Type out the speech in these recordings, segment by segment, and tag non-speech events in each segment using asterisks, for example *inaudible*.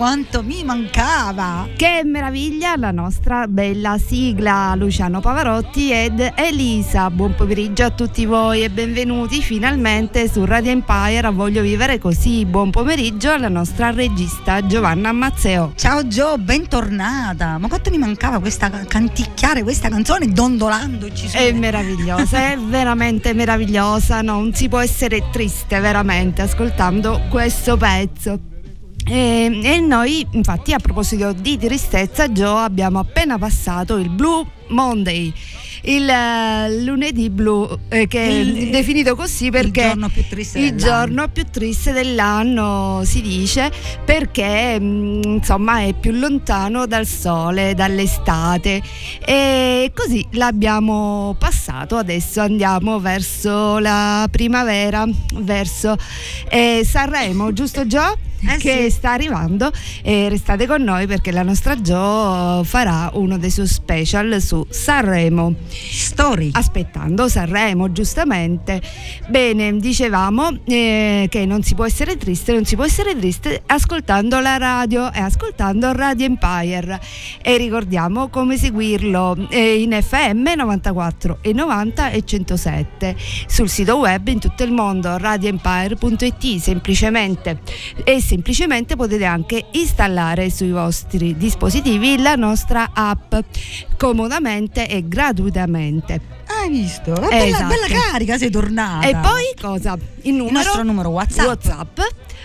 quanto mi mancava. Che meraviglia la nostra bella sigla Luciano Pavarotti ed Elisa. Buon pomeriggio a tutti voi e benvenuti finalmente su Radio Empire a Voglio Vivere Così. Buon pomeriggio alla nostra regista Giovanna Mazzeo. Ciao Gio, bentornata. Ma quanto mi mancava questa canticchiare questa canzone dondolandoci su. È meravigliosa, è veramente meravigliosa, non si può essere triste veramente ascoltando questo pezzo. E, e noi infatti a proposito di tristezza Gio abbiamo appena passato il Blue Monday il eh, lunedì blu eh, che Il- è definito così perché il giorno più triste il dell'anno. giorno più triste dell'anno si dice perché mh, insomma è più lontano dal sole dall'estate e così l'abbiamo passato adesso andiamo verso la primavera verso eh, Sanremo *laughs* giusto Gio? Eh che sì. sta arrivando e restate con noi perché la nostra Gio farà uno dei suoi special su Sanremo Story. aspettando Sanremo giustamente. Bene dicevamo eh, che non si può essere triste non si può essere triste ascoltando la radio e ascoltando Radio Empire. E ricordiamo come seguirlo eh, in FM 94 e 90 e 107 sul sito web in tutto il mondo radioempire.it semplicemente. E semplicemente potete anche installare sui vostri dispositivi la nostra app comodamente e gratuitamente Hai visto? Ma bella, Esatto. bella carica, sei tornata. e poi cosa? Il numero, il nostro numero WhatsApp, WhatsApp.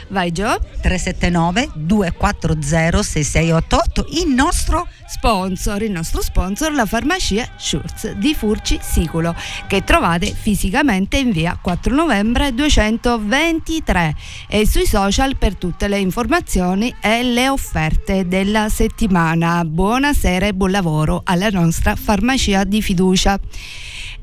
Vai Gio. 379 240 6688, il nostro Sponsor, il nostro sponsor, la farmacia Schurz di Furci Siculo, che trovate fisicamente in via 4 novembre 223 e sui social per tutte le informazioni e le offerte della settimana. Buonasera e buon lavoro alla nostra farmacia di fiducia.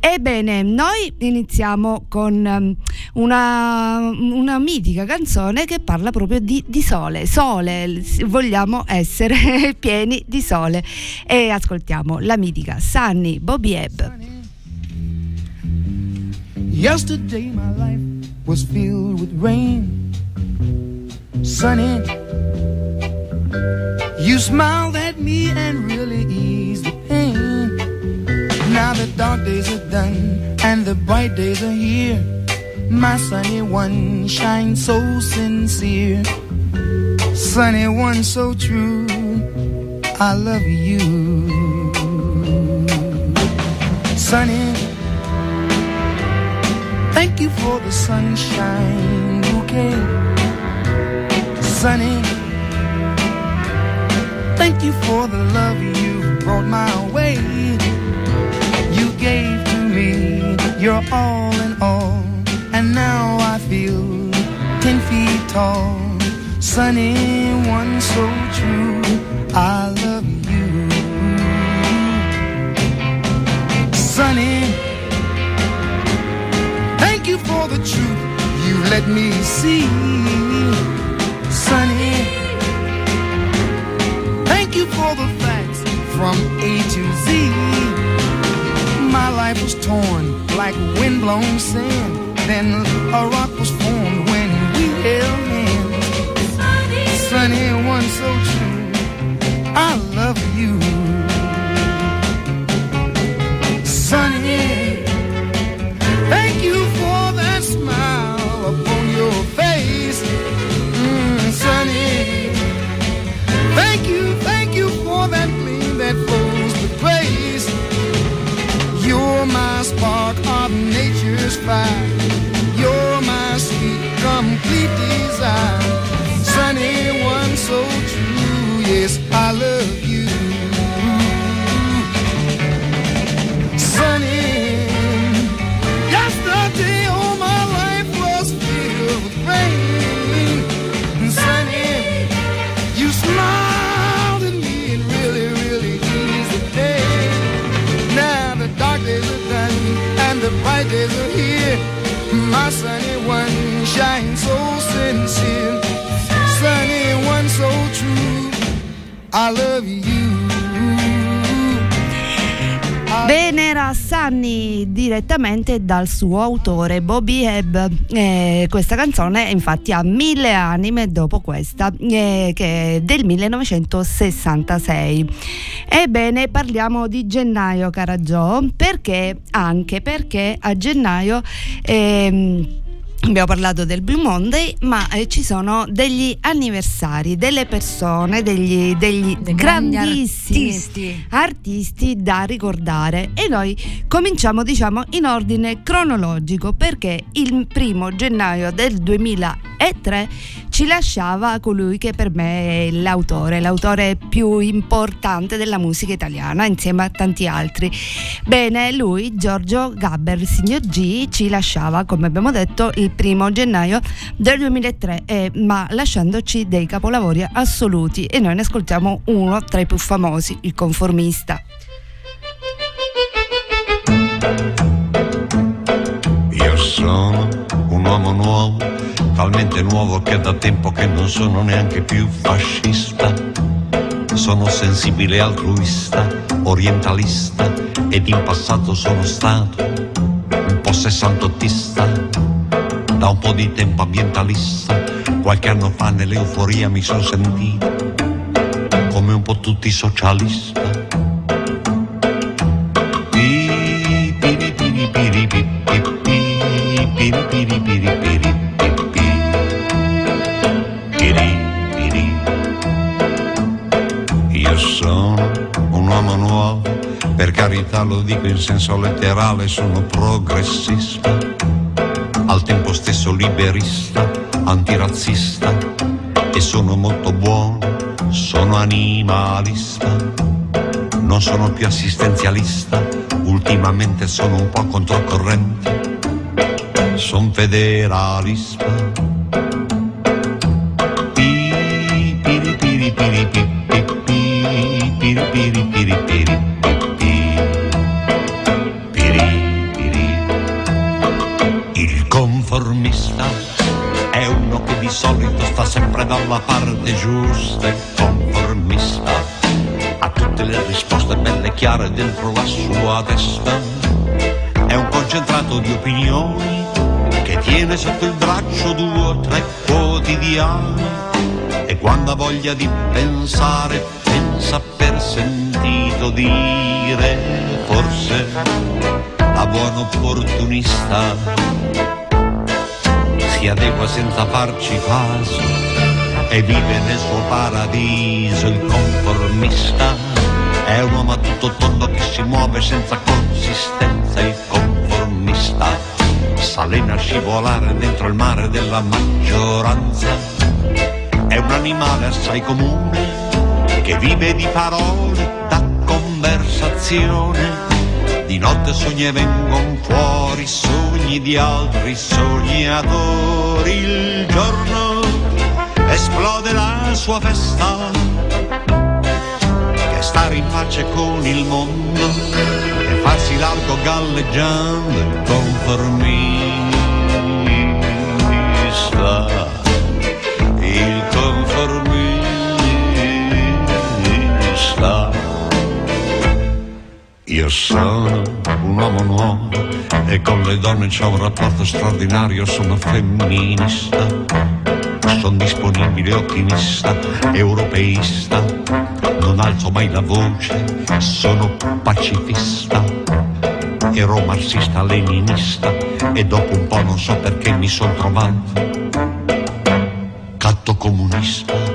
Ebbene, noi iniziamo con um, una, una mitica canzone che parla proprio di, di sole. Sole, vogliamo essere *laughs* pieni di sole. E ascoltiamo la mitica Sunny Bobby Ebb. Yesterday my life was filled with rain. Sunny, you smiled at me and really eased the. Now the dark days are done and the bright days are here. My sunny one shines so sincere. Sunny one so true. I love you. Sunny. Thank you for the sunshine bouquet. Sunny. Thank you for the love you brought my way. Gave to me your all in all. And now I feel ten feet tall. Sunny, one so true. I love you. Sunny. Thank you for the truth you let me see. Sunny. Thank you for the facts from A to Z. My life was torn like windblown sand. Then a rock was formed when we held hands. Sunny, one so true. I love you. Sunny. Fire. Sunny one so sincere, sunny one so true. I love you. Venera Sunny direttamente dal suo autore Bobby Hebb. Eh, questa canzone infatti ha mille anime dopo questa, eh, che è del 1966. Ebbene, parliamo di gennaio, cara Joe, perché anche perché a gennaio. ehm, Abbiamo parlato del Blue Monday, ma eh, ci sono degli anniversari, delle persone, degli, degli grandissimi artisti. artisti da ricordare e noi cominciamo diciamo in ordine cronologico perché il primo gennaio del 2003 ci lasciava colui che per me è l'autore, l'autore più importante della musica italiana insieme a tanti altri. Bene, lui, Giorgio Gabber, il signor G, ci lasciava come abbiamo detto il primo gennaio del 2003 eh, ma lasciandoci dei capolavori assoluti e noi ne ascoltiamo uno tra i più famosi, il conformista. Io sono un uomo nuovo, talmente nuovo che da tempo che non sono neanche più fascista. Sono sensibile altruista, orientalista ed in passato sono stato un po' sessantottista. Da un po' di tempo ambientalista, qualche anno fa nell'euforia mi sono sentito come un po' tutti socialista. Io sono un uomo nuovo, per carità lo dico in senso letterale, sono progressista, al tempo stesso liberista, antirazzista e sono molto buono, sono animalista. Non sono più assistenzialista, ultimamente sono un po' controcorrente, sono federalista. Pi, piri, piri, piri, pi, pi, pi, piri, piri, sempre dalla parte giusta, il conformista. Ha tutte le risposte belle chiare dentro la sua testa. È un concentrato di opinioni che tiene sotto il braccio due o tre quotidiani. E quando ha voglia di pensare pensa per sentito dire forse da buon opportunista si adegua senza farci caso e vive nel suo paradiso. Il conformista è un uomo a tutto tondo che si muove senza consistenza. Il conformista sa lena scivolare dentro il mare della maggioranza. È un animale assai comune che vive di parole da conversazione. Di notte sogni e vengono fuori sogni di altri sognatori il giorno esplode la sua festa che stare in pace con il mondo e farsi largo galleggiando il conformista. Il conformista. Io sono un uomo nuovo e con le donne c'ho un rapporto straordinario, sono femminista, sono disponibile, ottimista, europeista, non alzo mai la voce, sono pacifista, ero marxista, leninista e dopo un po' non so perché mi sono trovato. Catto comunista.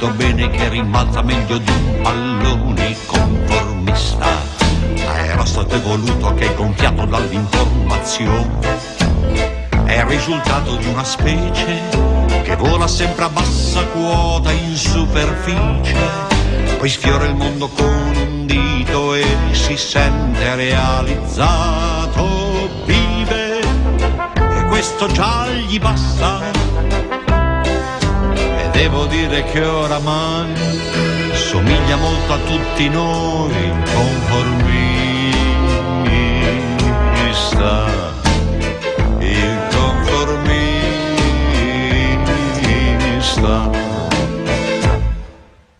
Capito bene che rimbalza meglio di un pallone conformista. Era stato evoluto che gonfiato dall'informazione è il risultato di una specie che vola sempre a bassa quota in superficie, poi sfiora il mondo con un dito e si sente realizzato, vive e questo già gli basta. Devo dire che oramai somiglia molto a tutti noi, conformista. Il conformista.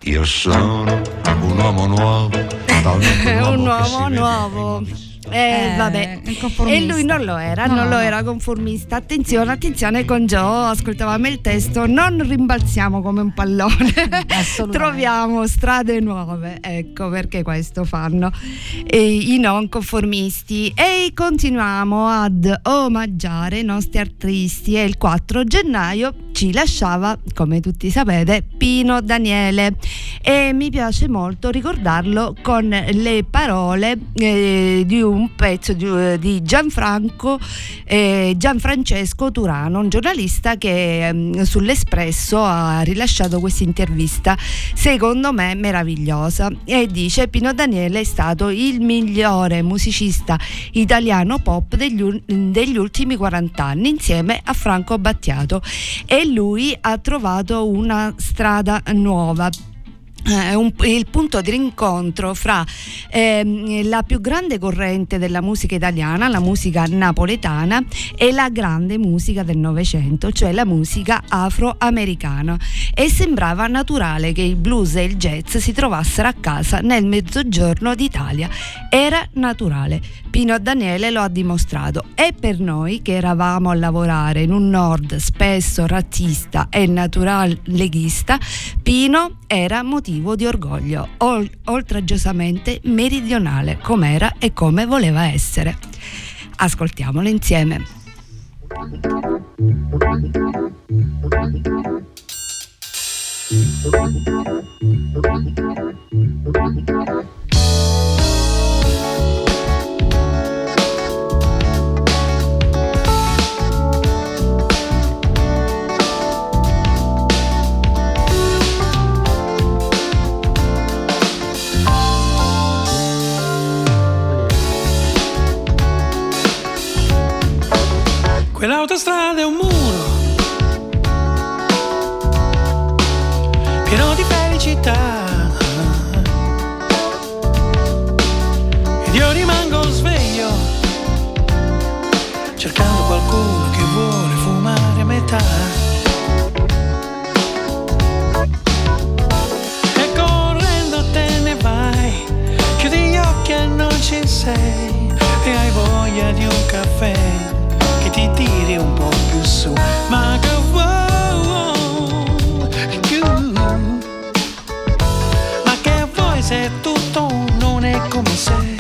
Io sono un uomo nuovo. *laughs* Un uomo nuovo. Eh, vabbè. E lui non lo era, No, non no, lo era conformista. Attenzione, attenzione con Joe, ascoltavamo il testo, non rimbalziamo come un pallone. *laughs* Troviamo strade nuove, ecco perché questo fanno eh, i non conformisti. E continuiamo ad omaggiare i nostri artisti e il 4 gennaio ci lasciava, come tutti sapete, Pino Daniele e mi piace molto ricordarlo con le parole eh, di un pezzo di, di Gianfranco eh, Gianfrancesco Turano, un giornalista che ehm, sull'Espresso ha rilasciato questa intervista secondo me meravigliosa e dice Pino Daniele è stato il migliore musicista italiano pop degli, degli ultimi 40 anni insieme a Franco Battiato e lui ha trovato una strada nuova eh, un- il punto di rincontro fra ehm, la più grande corrente della musica italiana, la musica napoletana, e la grande musica del Novecento, cioè la musica afroamericana. E sembrava naturale che il blues e il jazz si trovassero a casa nel mezzogiorno d'Italia. Era naturale. Pino Daniele lo ha dimostrato e per noi che eravamo a lavorare in un nord spesso razzista e natural leghista, Pino era motivo di orgoglio, ol- oltraggiosamente meridionale, com'era e come voleva essere. Ascoltiamolo insieme. Quell'autostrada è un muro pieno di felicità. Ed io rimango sveglio cercando qualcuno che vuole fumare a metà. E correndo te ne vai, chiudi gli occhi e non ci sei. E hai voglia di un caffè ti tiri un po' più su. Ma che vuoi? Ma che vuoi se tutto non è come sei?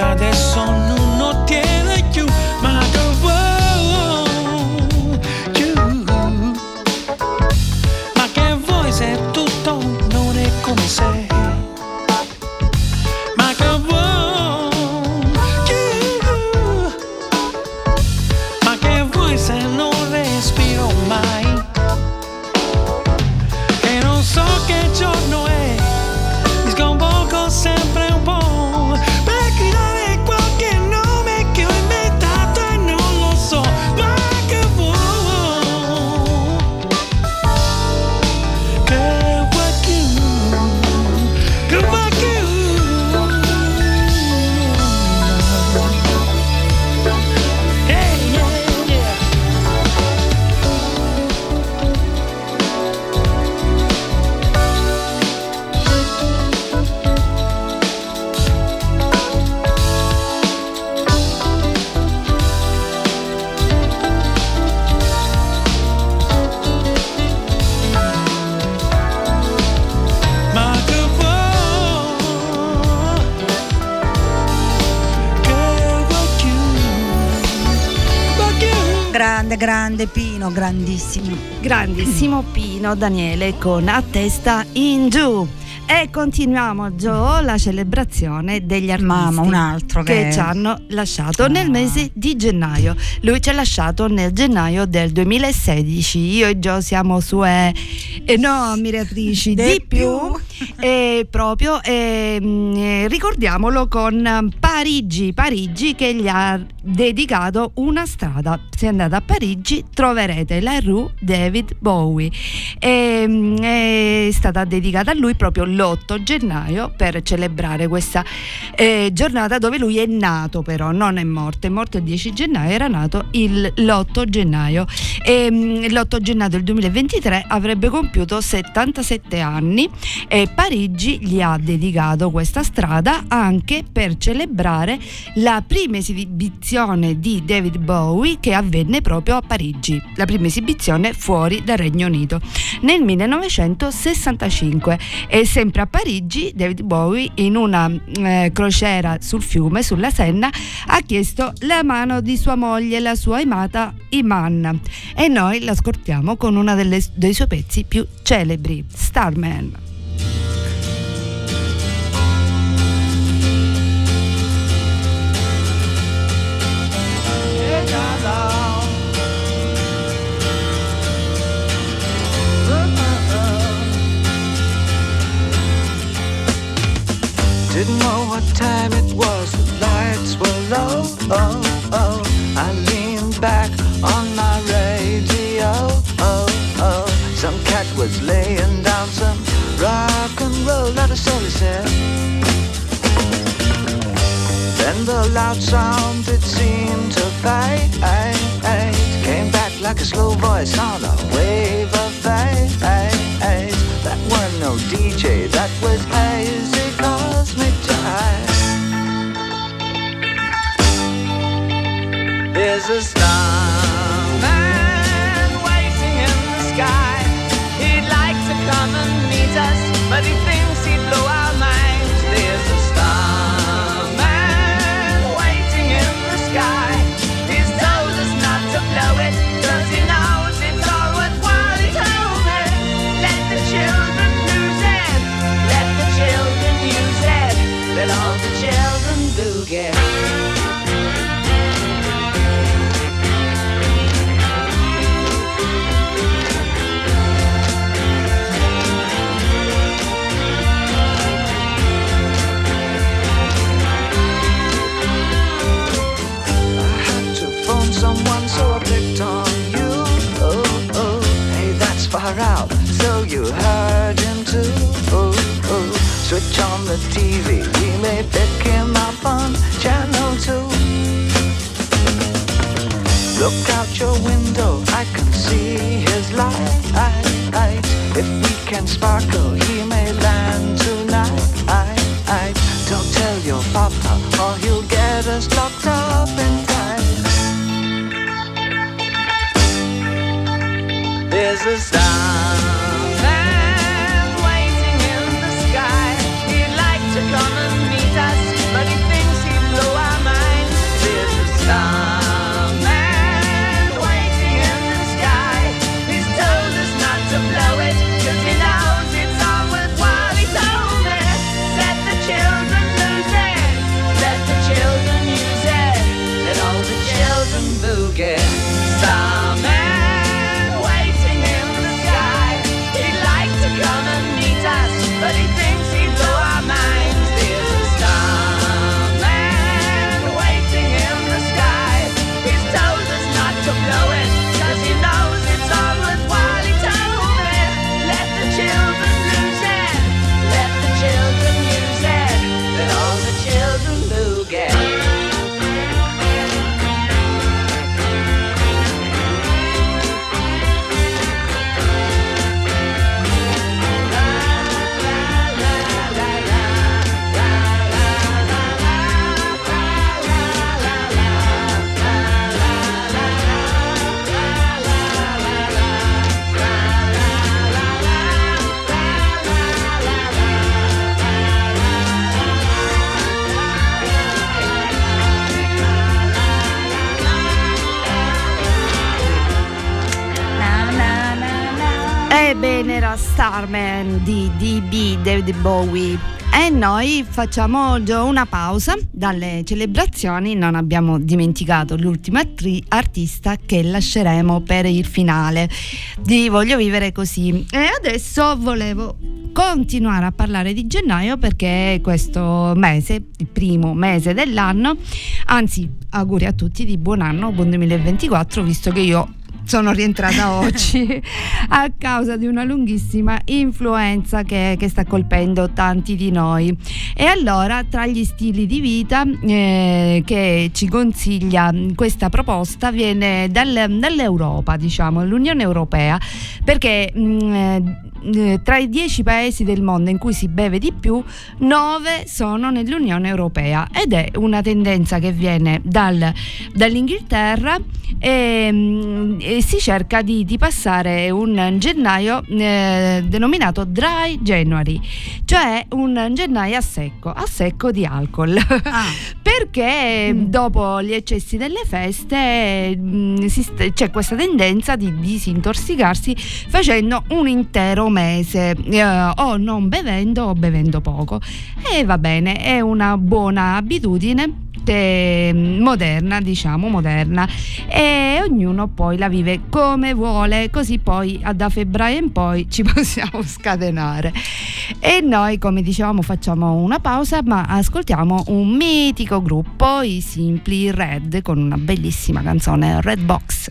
Adesso non grandissimo. Grandissimo Pino Daniele con A testa in giù. E continuiamo Gio la celebrazione degli artisti Mamma, un altro che- ci hanno lasciato nel Ah. mese di gennaio. Lui ci ha lasciato nel gennaio del 2016. Io e Gio siamo sue eh, no, ammiratrici di, Di più. più. E proprio ehm, eh, ricordiamolo con Parigi, Parigi che gli ha dedicato una strada. Se andate a Parigi troverete la Rue David Bowie. E, è stata dedicata a lui proprio l'8 gennaio per celebrare questa eh, giornata dove lui è nato però, non è morto, è morto il 10 gennaio, era nato il- l'8 gennaio. E, mm, l'8 gennaio del 2023 avrebbe compiuto 77 anni e Parigi gli ha dedicato questa strada anche per celebrare la prima esibizione di David Bowie che avvenne proprio a Parigi, la prima esibizione fuori dal Regno Unito nel 1965 e sempre a Parigi David Bowie in una eh, crociera sul fiume, sulla Senna, ha chiesto la mano di sua moglie, la sua amata Iman e noi l'ascoltiamo con uno dei suoi pezzi più celebri, Starman. Didn't know what time it was, the lights were low. Roll, not a said. Then the loud sound it seemed to fade. Came back like a slow voice on a wave of fate. That weren't no DJ, that was hazy Starman di DB David Bowie. E noi facciamo già una pausa. Dalle celebrazioni, non abbiamo dimenticato l'ultima attri- artista che lasceremo per il finale di Voglio vivere così. E adesso volevo continuare a parlare di gennaio perché questo mese, il primo mese dell'anno, anzi auguri a tutti di buon anno, buon 2024 visto che io sono rientrata *laughs* oggi a causa di una lunghissima influenza che, che, sta colpendo tanti di noi. E allora, tra gli stili di vita eh, che ci consiglia questa proposta, viene dal, dall'Europa, diciamo, l'Unione Europea, perché mh, eh, tra i dieci paesi del mondo in cui si beve di più, nove sono nell'Unione Europea ed è una tendenza che viene dal, dall'Inghilterra e, mm, e, si cerca di, di passare un gennaio eh, denominato Dry January, cioè un gennaio a secco, a secco di alcol. Ah. *laughs* Perché mm. dopo gli eccessi delle feste mh, mm, st- c'è questa tendenza di disintossicarsi facendo un intero mese eh, o non bevendo o bevendo poco. E va bene, è una buona abitudine moderna, diciamo moderna, e ognuno poi la vive come vuole, così poi da febbraio in poi ci *laughs* possiamo scatenare. E noi, come dicevamo, facciamo una pausa, ma ascoltiamo un mitico gruppo, i Simply Red, con una bellissima canzone Red Box.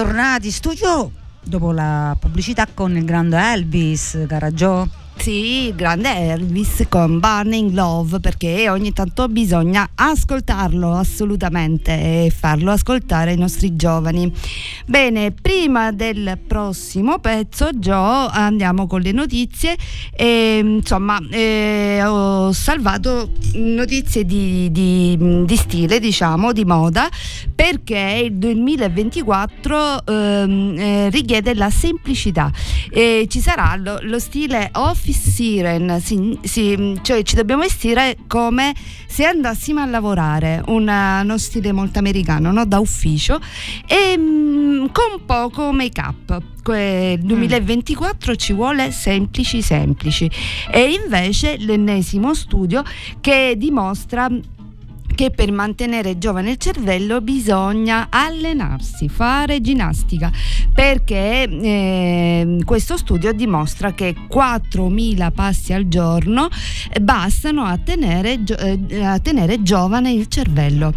Ritornati studio dopo la pubblicità con il grande Elvis, cara Gio. Sì, il grande Elvis con Burning Love perché ogni tanto bisogna ascoltarlo assolutamente e farlo ascoltare ai nostri giovani. Bene, prima del prossimo pezzo, Gio, andiamo con le notizie. E, insomma, eh, ho salvato notizie di, di- di stile, diciamo, di moda, perché il 2024 ehm, eh, richiede la semplicità. E ci sarà lo, lo stile office siren, si- si- cioè ci dobbiamo vestire come se andassimo a lavorare, una- uno stile molto americano, no? da ufficio, e mm, con poco make up. Que- Il 2024 ci vuole semplici semplici e invece l'ennesimo studio che dimostra che per mantenere giovane il cervello bisogna allenarsi, fare ginnastica, perché eh, questo studio dimostra che 4.000 passi al giorno bastano a tenere, gio- eh, a tenere giovane il cervello.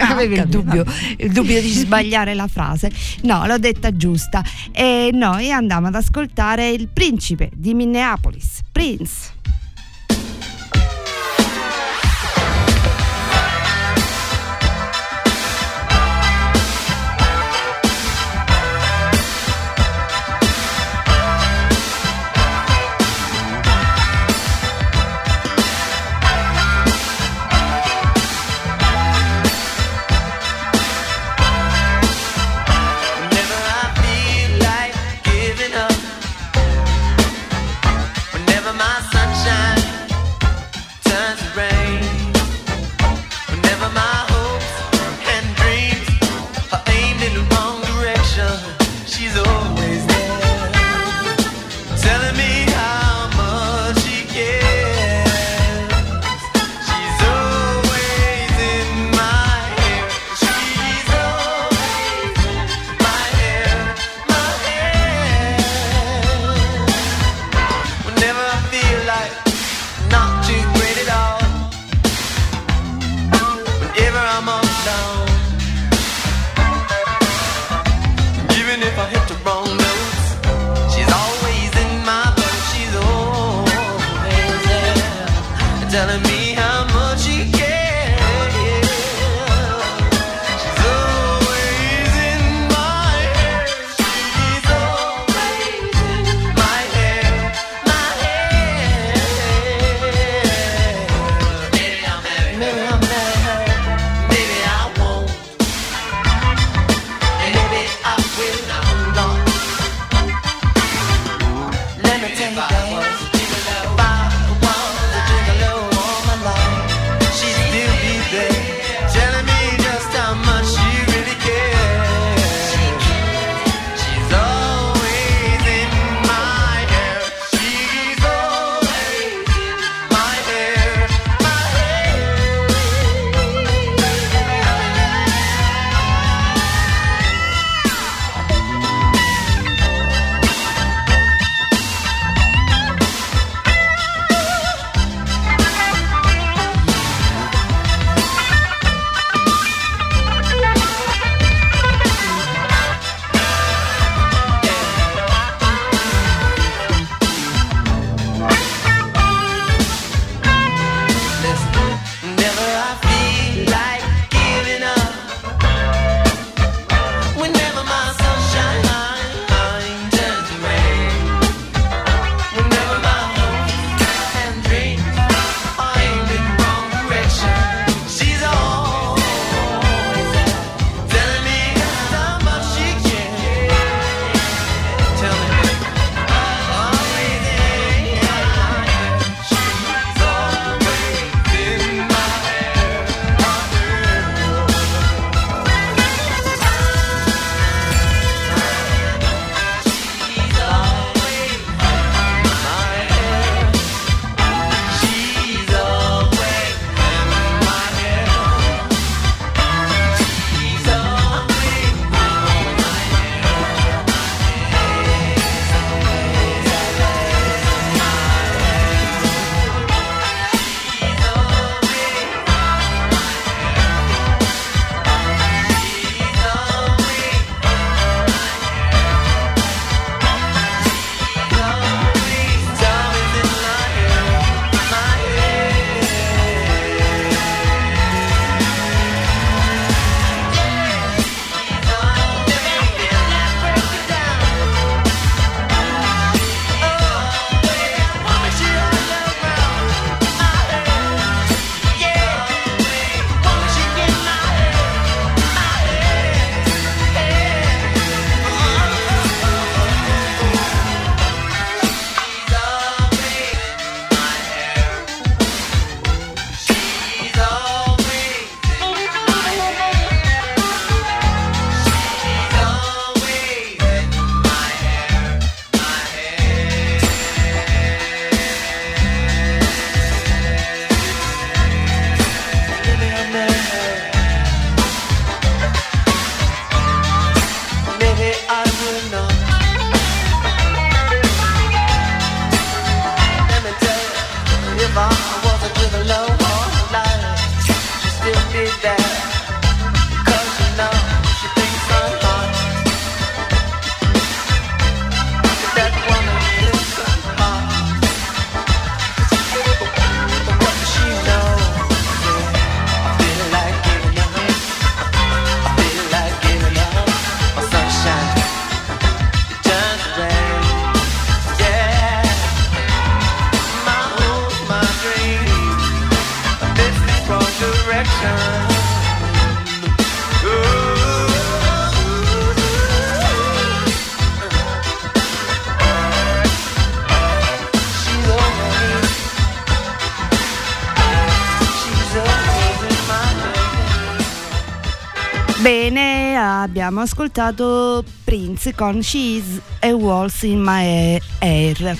Ah, *laughs* Avevi il dubbio, il dubbio di sbagliare la frase. No, l'ho detta giusta. E noi andiamo ad ascoltare il principe di Minneapolis, Prince. Bye. Abbiamo ascoltato Prince con She's a Waltz in My Air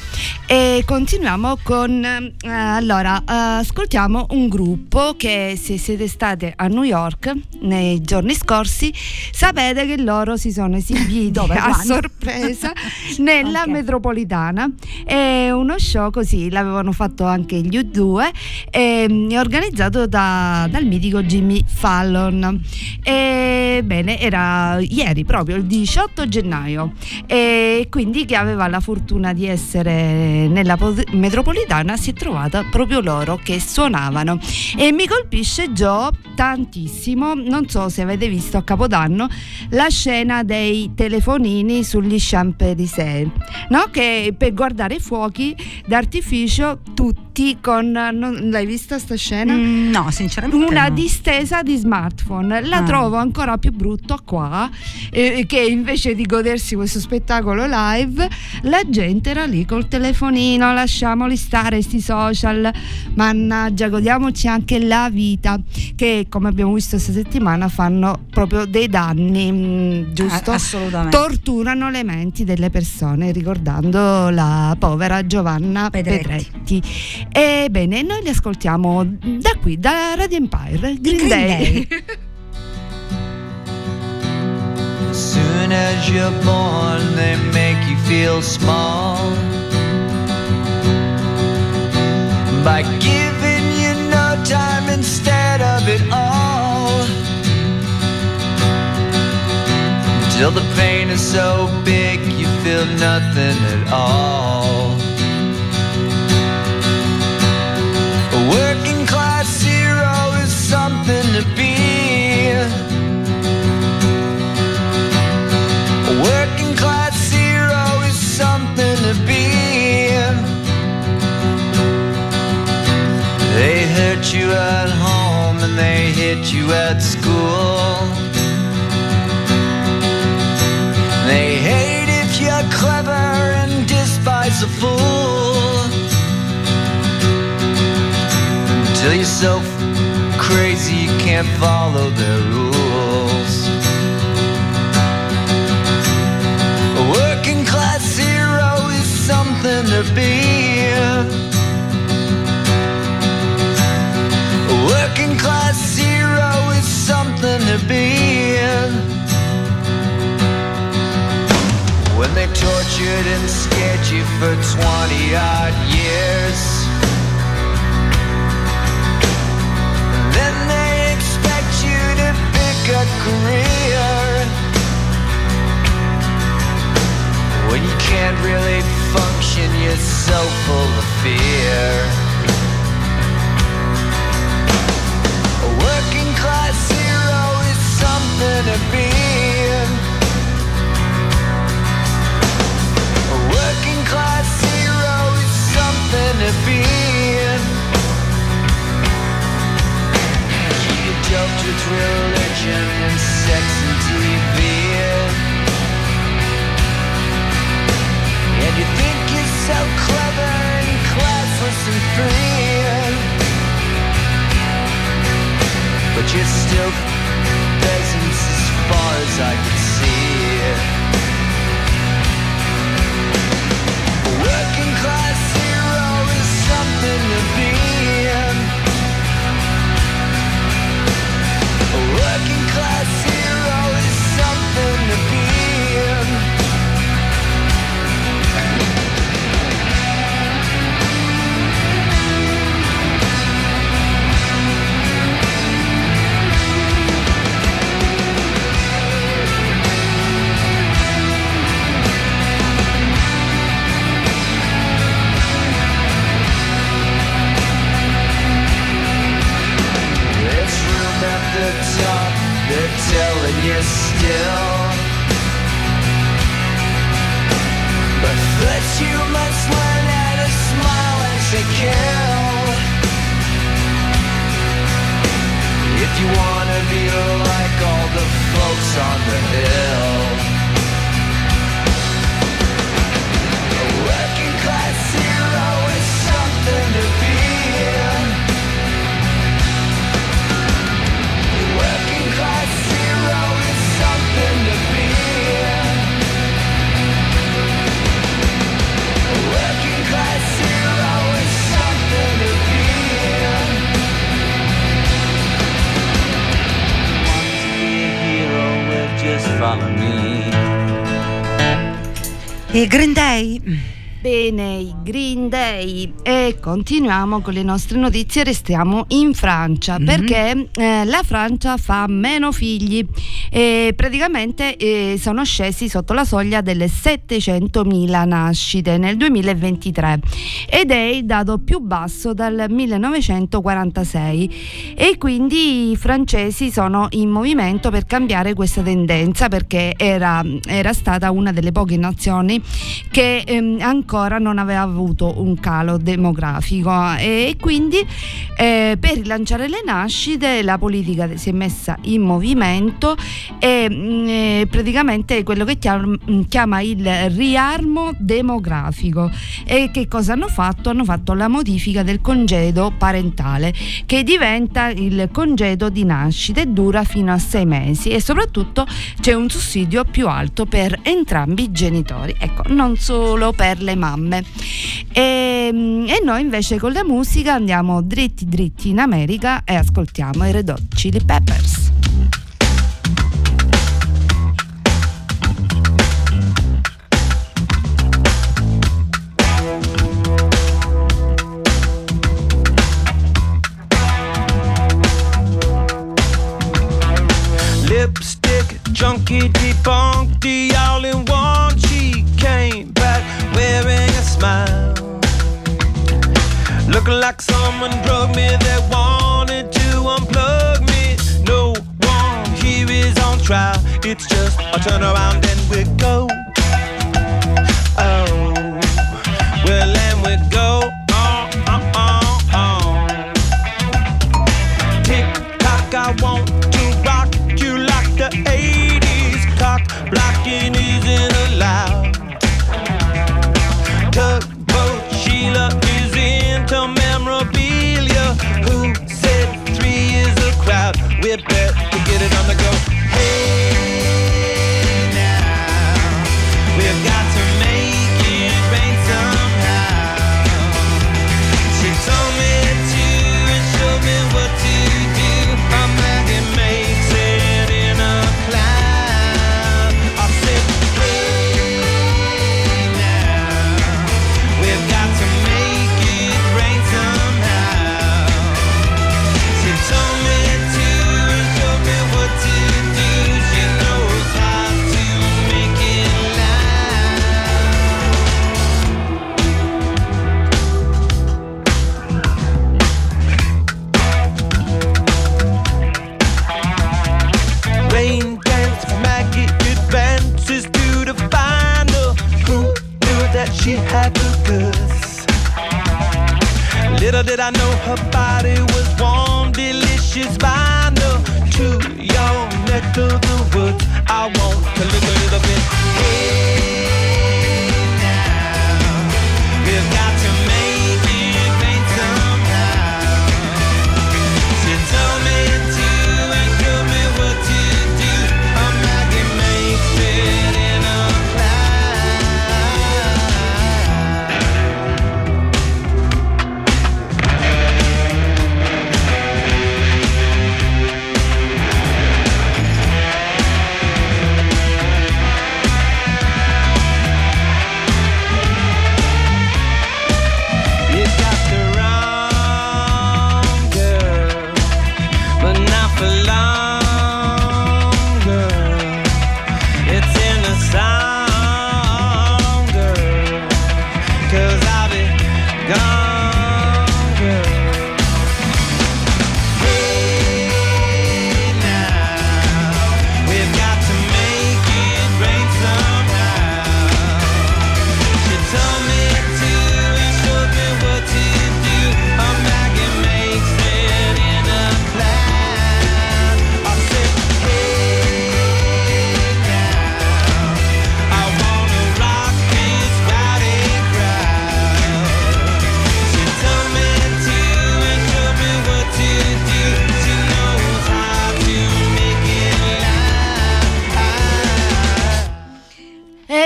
e continuiamo con eh, allora ascoltiamo un gruppo che se siete state a New York nei giorni scorsi sapete che loro si sono esibiti *laughs* Dove? a Quando? sorpresa *laughs* nella Ok. metropolitana è uno show così l'avevano fatto anche gli U2 ehm, organizzato da- dal mitico Jimmy Fallon e bene era ieri proprio il 18 gennaio e quindi chi aveva la fortuna di essere nella po- metropolitana si è trovata proprio loro che suonavano e mi colpisce Joe tantissimo non so se avete visto a Capodanno la scena dei telefonini sugli Champs-Élysées no? che per guardare i fuochi d'artificio tutti con non, l'hai vista sta scena? Mm, no, sinceramente. una no. distesa di smartphone la Ah. trovo ancora più brutto qua eh, che invece di godersi questo spettacolo live la gente era lì col telefonino lasciamoli stare sti social mannaggia godiamoci anche la vita che come abbiamo visto questa settimana fanno proprio dei danni mm, giusto? Ah, assolutamente. torturano le menti delle persone ricordando la povera Giovanna Pedretti. Pedretti. Ebbene, noi li ascoltiamo da qui, da Radio Empire, Green, Green Day. Day. Soon as you're born, they make you feel small by giving you no time instead of it all. Till the pain is so big, you feel nothing at all. You at home and they hit you at school. They hate if you're clever and despise a fool. Until you're so crazy you can't follow their rules. A working class hero is something to be. Green Day e continuiamo con le nostre notizie, restiamo in Francia Mhm. perché eh, la Francia fa meno figli e praticamente eh, sono scesi sotto la soglia delle 700.000 nascite nel 2023 ed è il dato più basso dal 1946 e quindi i francesi sono in movimento per cambiare questa tendenza perché era, era stata una delle poche nazioni che ehm, ancora non aveva avuto un calo demografico e quindi eh, per rilanciare le nascite la politica si è messa in movimento e mm, eh, praticamente quello che chiama, chiama il riarmo demografico e che cosa hanno fatto? Hanno fatto la modifica del congedo parentale che diventa il congedo di nascita e dura fino a sei mesi e soprattutto c'è un sussidio più alto per entrambi i genitori, ecco, non solo per le mamme. E, e noi invece con la musica andiamo dritti dritti in America e ascoltiamo i Red Hot Chili Peppers. Junkie debunked the like someone drugged me that wanted to unplug me. No one here is on trial. It's just a turn around and we go.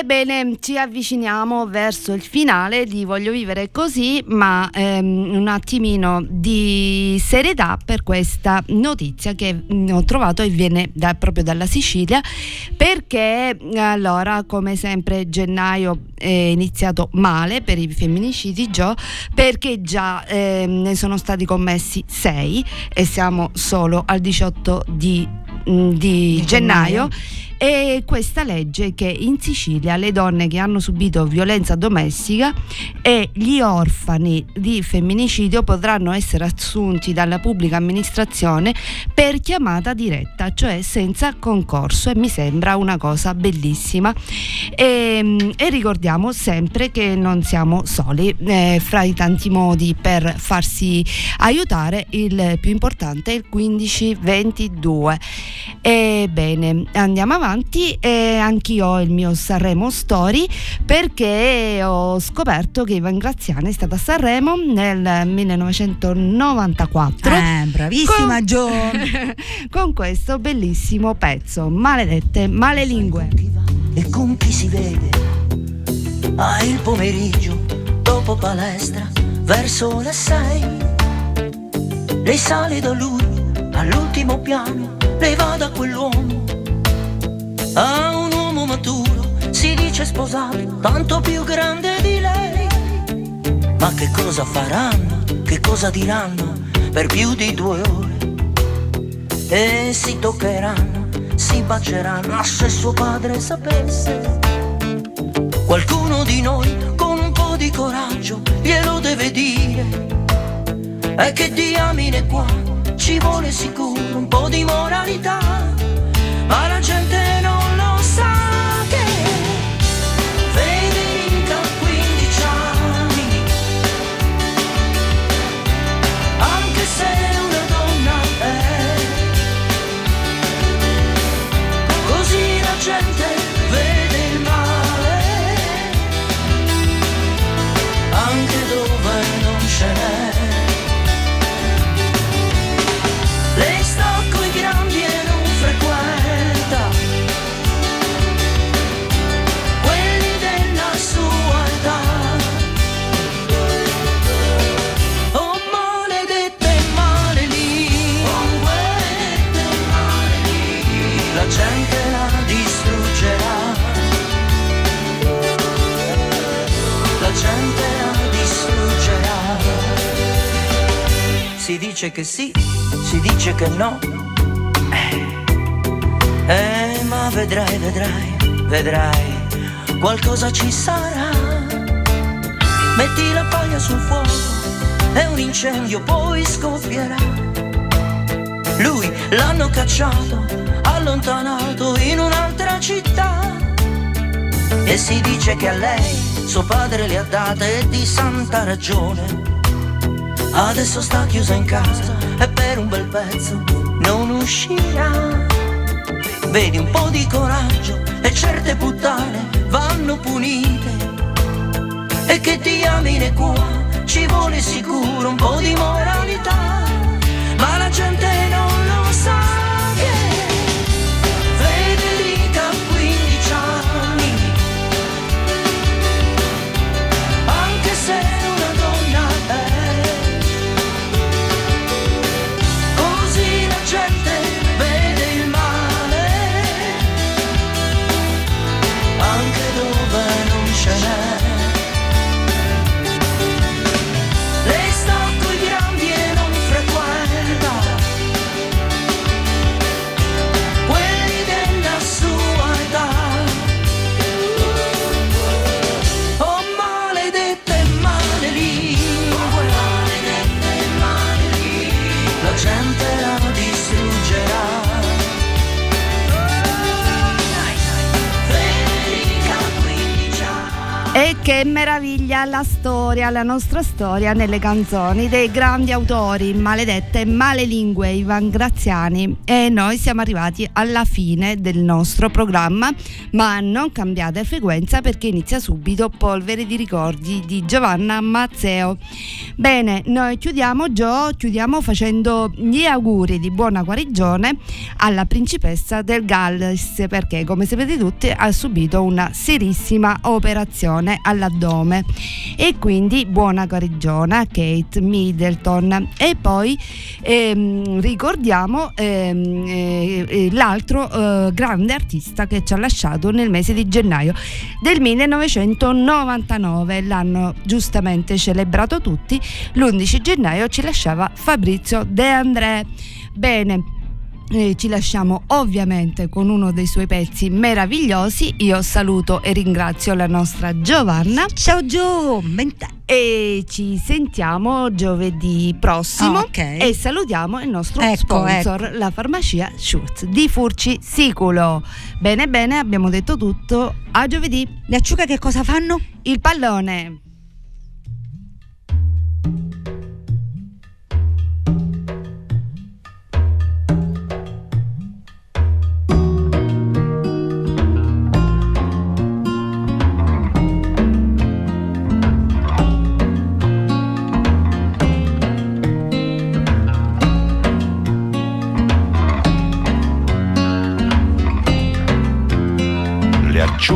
Ebbene, ci avviciniamo verso il finale di Voglio vivere così, ma ehm, un attimino di serietà per questa notizia che mm, ho trovato e viene da- proprio dalla Sicilia, perché allora, come sempre, gennaio è iniziato male per i femminicidi, Gio, perché già ehm, ne sono stati commessi sei e siamo solo al 18 di, mm, di Di gennaio. gennaio. E questa legge che in Sicilia le donne che hanno subito violenza domestica e gli orfani di femminicidio potranno essere assunti dalla pubblica amministrazione per chiamata diretta, cioè senza concorso e mi sembra una cosa bellissima. E, e ricordiamo sempre che non siamo soli, eh, fra i tanti modi per farsi aiutare il più importante è il 1522. Ebbene, andiamo avanti e anch'io ho il mio Sanremo Story perché ho scoperto che Ivan Graziani è stata a Sanremo nel 1994 Eh, bravissima Con- Gio. *laughs* con questo bellissimo pezzo, Maledette male lingue. e con chi si vede. Ah, il pomeriggio, dopo palestra, verso le sei. Lei sale da lui, all'ultimo piano, lei va da quell'uomo. A un uomo maturo, si dice sposato, tanto più grande di lei. Ma che cosa faranno, che cosa diranno per più di due ore? E si toccheranno, si baceranno, ma se suo padre sapesse. Qualcuno di noi con un po' di coraggio glielo deve dire. E che diamine qua ci vuole sicuro un po' di moralità. Ma la gente dice che sì, si dice che no. Eh, eh, ma vedrai, vedrai, vedrai, qualcosa ci sarà. Metti la paglia sul fuoco e un incendio poi scoppierà. Lui l'hanno cacciato, allontanato in un'altra città. E si dice che a lei suo padre le ha date di santa ragione. Adesso sta chiusa in casa e per un bel pezzo non uscirà. Vedi un po' di coraggio e certe puttane vanno punite. E che diamine qua ci vuole sicuro un po' di moralità. Ma la gente non Che meraviglia la storia, la nostra storia nelle canzoni dei grandi autori, maledette malelingue Ivan Graziani. E noi siamo arrivati alla fine del nostro programma, ma non cambiate frequenza perché inizia subito Polvere di ricordi di Giovanna Mazzeo. Bene, noi chiudiamo Gio, chiudiamo facendo gli auguri di buona guarigione alla principessa del Galles perché come sapete tutti ha subito una serissima operazione all'addome e quindi buona guarigione a Kate Middleton. E poi ehm, ricordiamo ehm, eh, eh, l'altro eh, grande artista che ci ha lasciato nel mese di gennaio del 1999 l'hanno giustamente celebrato tutti. L'11 gennaio ci lasciava Fabrizio De André. Bene eh, ci lasciamo ovviamente con uno dei suoi pezzi meravigliosi. Io saluto e ringrazio la nostra Giovanna. Ciao Gio. E ci sentiamo giovedì prossimo. Ah, ok. E salutiamo il nostro Ecco, sponsor, la farmacia Schurz di Furci Siculo. Bene, bene, abbiamo detto tutto. A giovedì. Le acciughe che cosa fanno? Il pallone.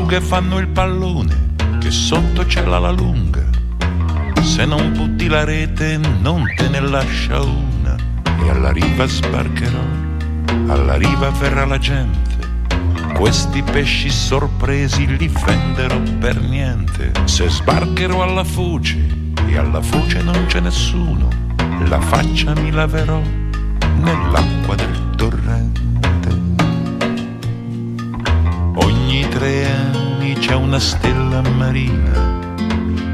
Acciughe fanno il pallone, che sotto c'è la lunga. Se non butti la rete, non te ne lascia una. E alla riva sbarcherò, alla riva verrà la gente. Questi pesci sorpresi li venderò per niente. Se sbarcherò alla foce, e alla foce non c'è nessuno, la faccia mi laverò nell'acqua del torrente. Ogni tre anni c'è una stella marina,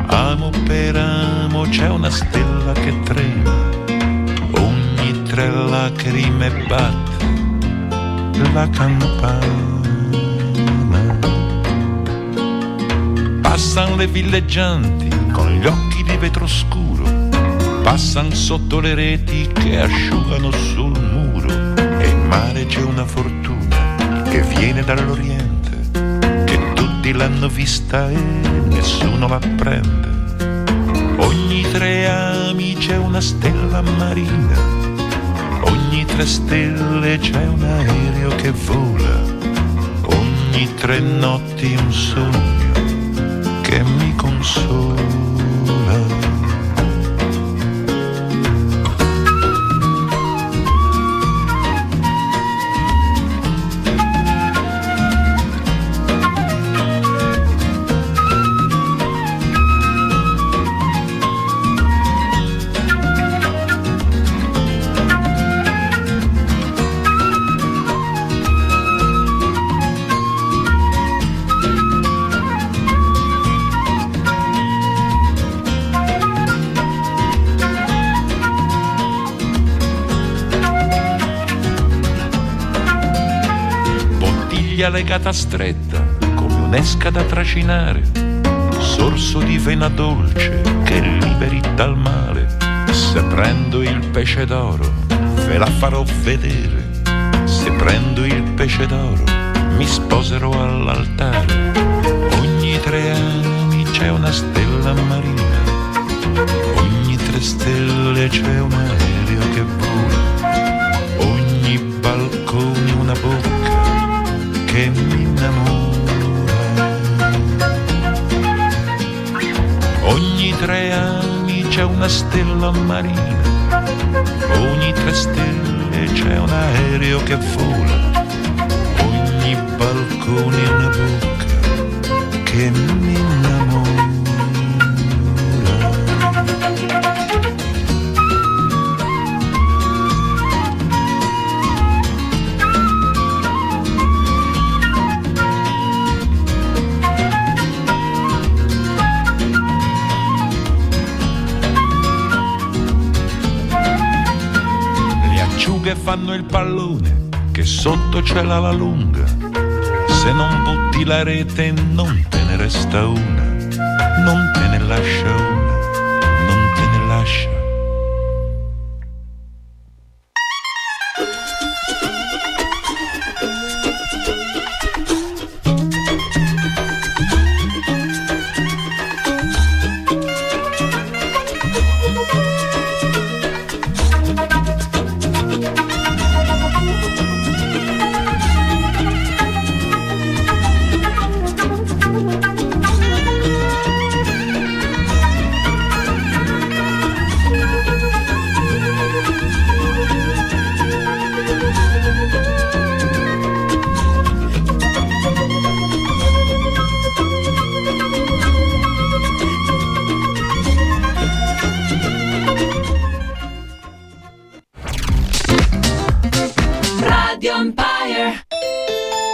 amo per amo c'è una stella che trema, ogni tre lacrime batte la campana. Passan le villeggianti con gli occhi di vetro scuro, passan sotto le reti che asciugano sul muro. E in mare c'è una fortuna che viene dall'Oriente, tutti l'hanno vista e nessuno la prende. Ogni tre ami c'è una stella marina, ogni tre stelle c'è un aereo che vola, ogni tre notti un sogno che mi consola. Bottiglia legata stretta come un'esca da trascinare, sorso di vena dolce che liberi dal male. Se prendo il pesce d'oro, ve la farò vedere. Se prendo il pesce d'oro, mi sposerò all'altare. Ogni tre anni c'è una stella marina, ogni tre stelle c'è un aereo che vola, ogni balcone una bocca che mi innamora. Ogni tre anni c'è una stella marina, ogni tre stelle c'è un aereo che vola, ogni balcone una bocca che mi innamora. Fanno il pallone, che sotto c'è la lunga. Se non butti la rete non te ne resta una. non te ne lascia una,